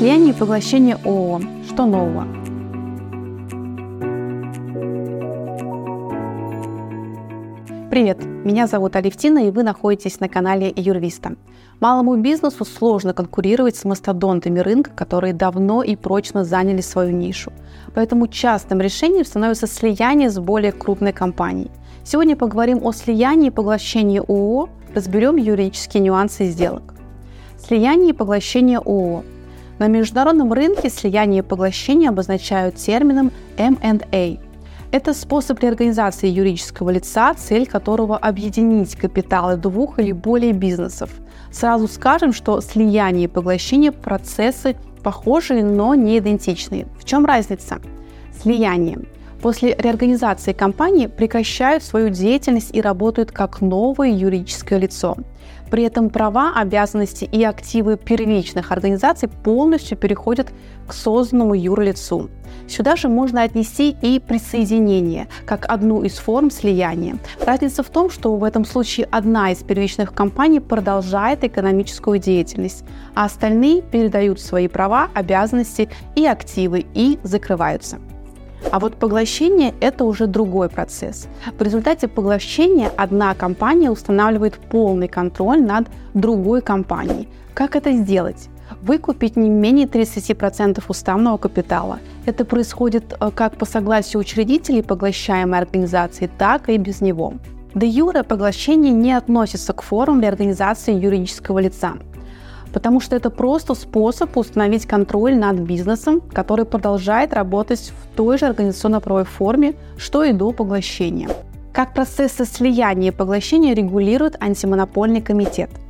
Слияние и поглощение ООО. Что нового? Привет, меня зовут Алевтина, и вы находитесь на канале Юрвиста. Малому бизнесу сложно конкурировать с мастодонтами рынка, которые давно и прочно заняли свою нишу. Поэтому частым решением становится слияние с более крупной компанией. Сегодня поговорим о слиянии и поглощении ООО, разберем юридические нюансы сделок. Слияние и поглощение ООО. На международном рынке слияние и поглощение обозначают термином M&A – это способ реорганизации юридического лица, цель которого объединить капиталы двух или более бизнесов. Сразу скажем, что слияние и поглощение – процессы похожие, но не идентичные. В чем разница? Слияние. После реорганизации компании прекращают свою деятельность и работают как новое юридическое лицо. При этом права, обязанности и активы первичных организаций полностью переходят к созданному юрлицу. Сюда же можно отнести и присоединение, как одну из форм слияния. Разница в том, что в этом случае одна из первичных компаний продолжает экономическую деятельность, а остальные передают свои права, обязанности и активы и закрываются. А вот поглощение – это уже другой процесс. В результате поглощения одна компания устанавливает полный контроль над другой компанией. Как это сделать? выкупить не менее 30% уставного капитала. Это происходит э, как по согласию учредителей поглощаемой организации, так и без него. Де юре поглощение не относится к формам реорганизации юридического лица, потому что это просто способ установить контроль над бизнесом, который продолжает работать в той же организационно-правовой форме, что и до поглощения. Как процессы слияния и поглощения регулирует антимонопольный комитет –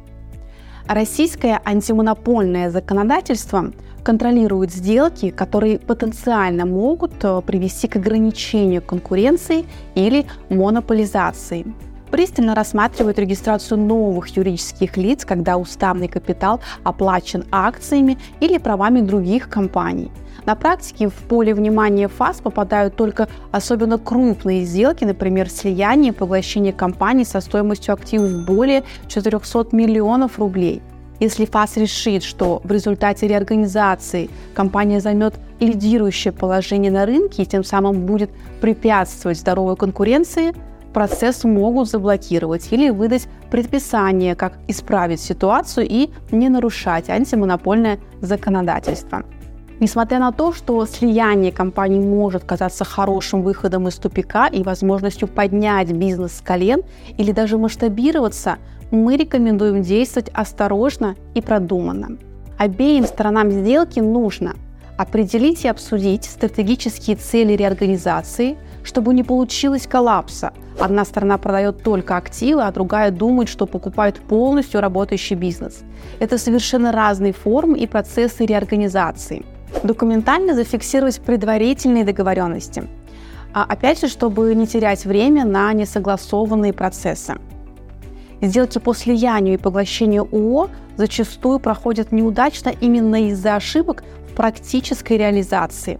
Российское антимонопольное законодательство контролирует сделки, которые потенциально могут э, привести к ограничению конкуренции или монополизации. Пристально рассматривает регистрацию новых юридических лиц, когда уставный капитал оплачен акциями или правами других компаний – на практике в поле внимания ФАС попадают только особенно крупные сделки, например, слияние и поглощение компаний со стоимостью активов более 400 миллионов рублей. Если ФАС решит, что в результате реорганизации компания займет лидирующее положение на рынке и тем самым будет препятствовать здоровой конкуренции, процесс могут заблокировать или выдать предписание, как исправить ситуацию и не нарушать антимонопольное законодательство. Несмотря на то, что слияние компаний может казаться хорошим выходом из тупика и возможностью поднять бизнес с колен или даже масштабироваться, мы рекомендуем действовать осторожно и продуманно. Обеим сторонам сделки нужно определить и обсудить стратегические цели реорганизации, чтобы не получилось коллапса. Одна сторона продает только активы, а другая думает, что покупает полностью работающий бизнес. Это совершенно разные формы и процессы реорганизации – документально зафиксировать предварительные договоренности. А опять же, чтобы не терять время на несогласованные процессы. Сделки по слиянию и поглощению ООО зачастую проходят неудачно именно из-за ошибок в практической реализации.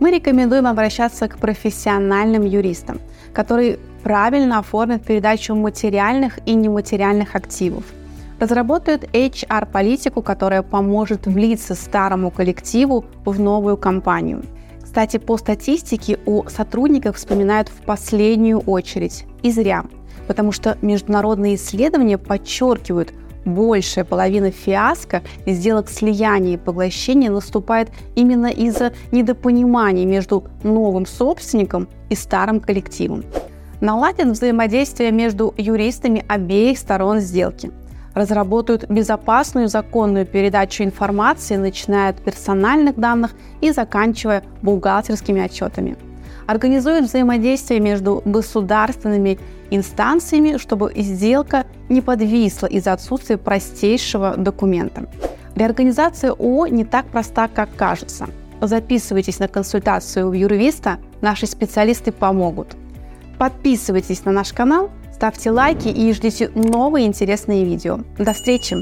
Мы рекомендуем обращаться к профессиональным юристам, которые правильно оформят передачу материальных и нематериальных активов – разработают HR-политику, которая поможет влиться старому коллективу в новую компанию. Кстати, по статистике у сотрудников вспоминают в последнюю очередь. И зря. Потому что международные исследования подчеркивают, большая половина фиаско сделок слияния и поглощения наступает именно из-за недопонимания между новым собственником и старым коллективом. Наладен взаимодействие между юристами обеих сторон сделки – разработают безопасную законную передачу информации, начиная от персональных данных и заканчивая бухгалтерскими отчетами. Организуют взаимодействие между государственными инстанциями, чтобы сделка не подвисла из-за отсутствия простейшего документа. Реорганизация ООО не так проста, как кажется. Записывайтесь на консультацию у юрвиста, наши специалисты помогут. Подписывайтесь на наш канал – Ставьте лайки и ждите новые интересные видео. До встречи!